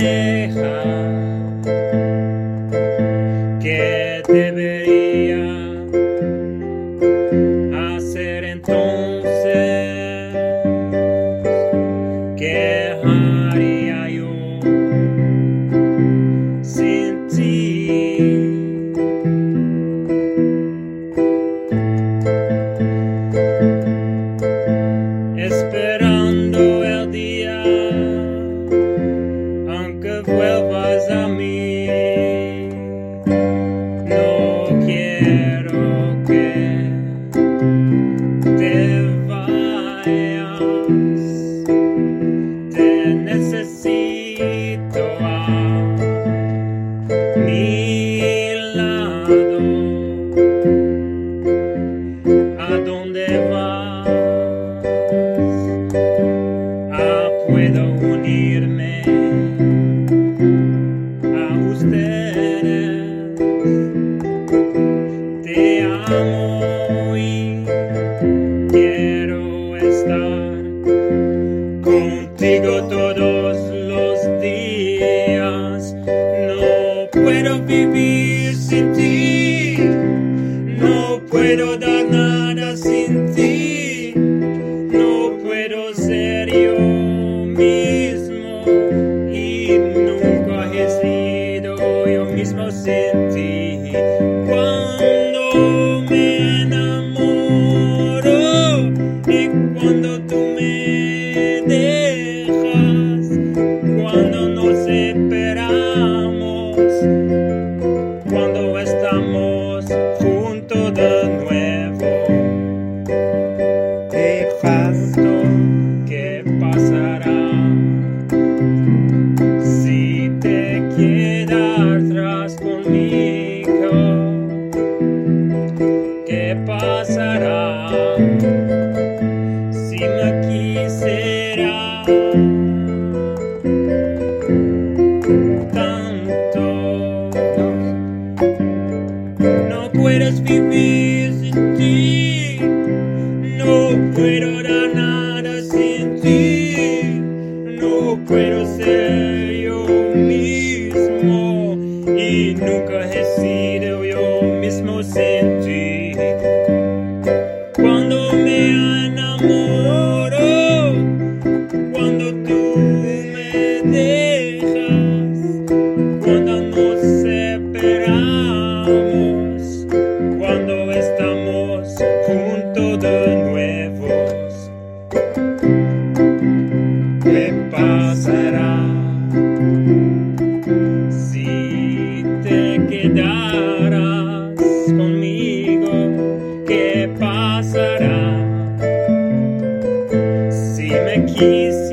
deja. vuelvas a mí. No quiero que te vayas. Te necesito a mi lado. ¿A dónde vas? in thee. paz. quiero dar nada sin ti, no quiero ser yo mismo y nunca he sido. servos passará? Se te quedarás comigo que passará? Se me quiser